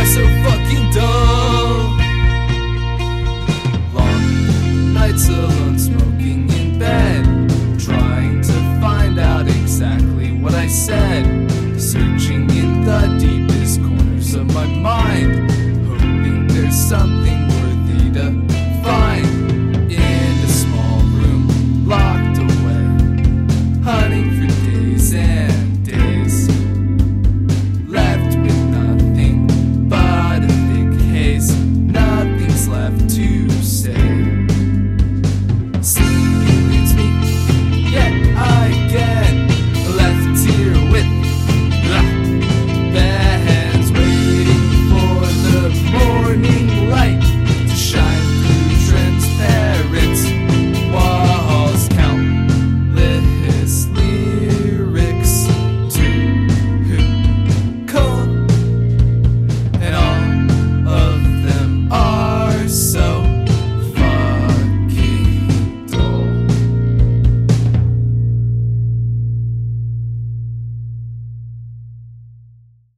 are so fucking dull. Long nights alone smoking in bed, trying to find out exactly what I said, searching in the deepest corners of my mind, hoping there's something worthy to.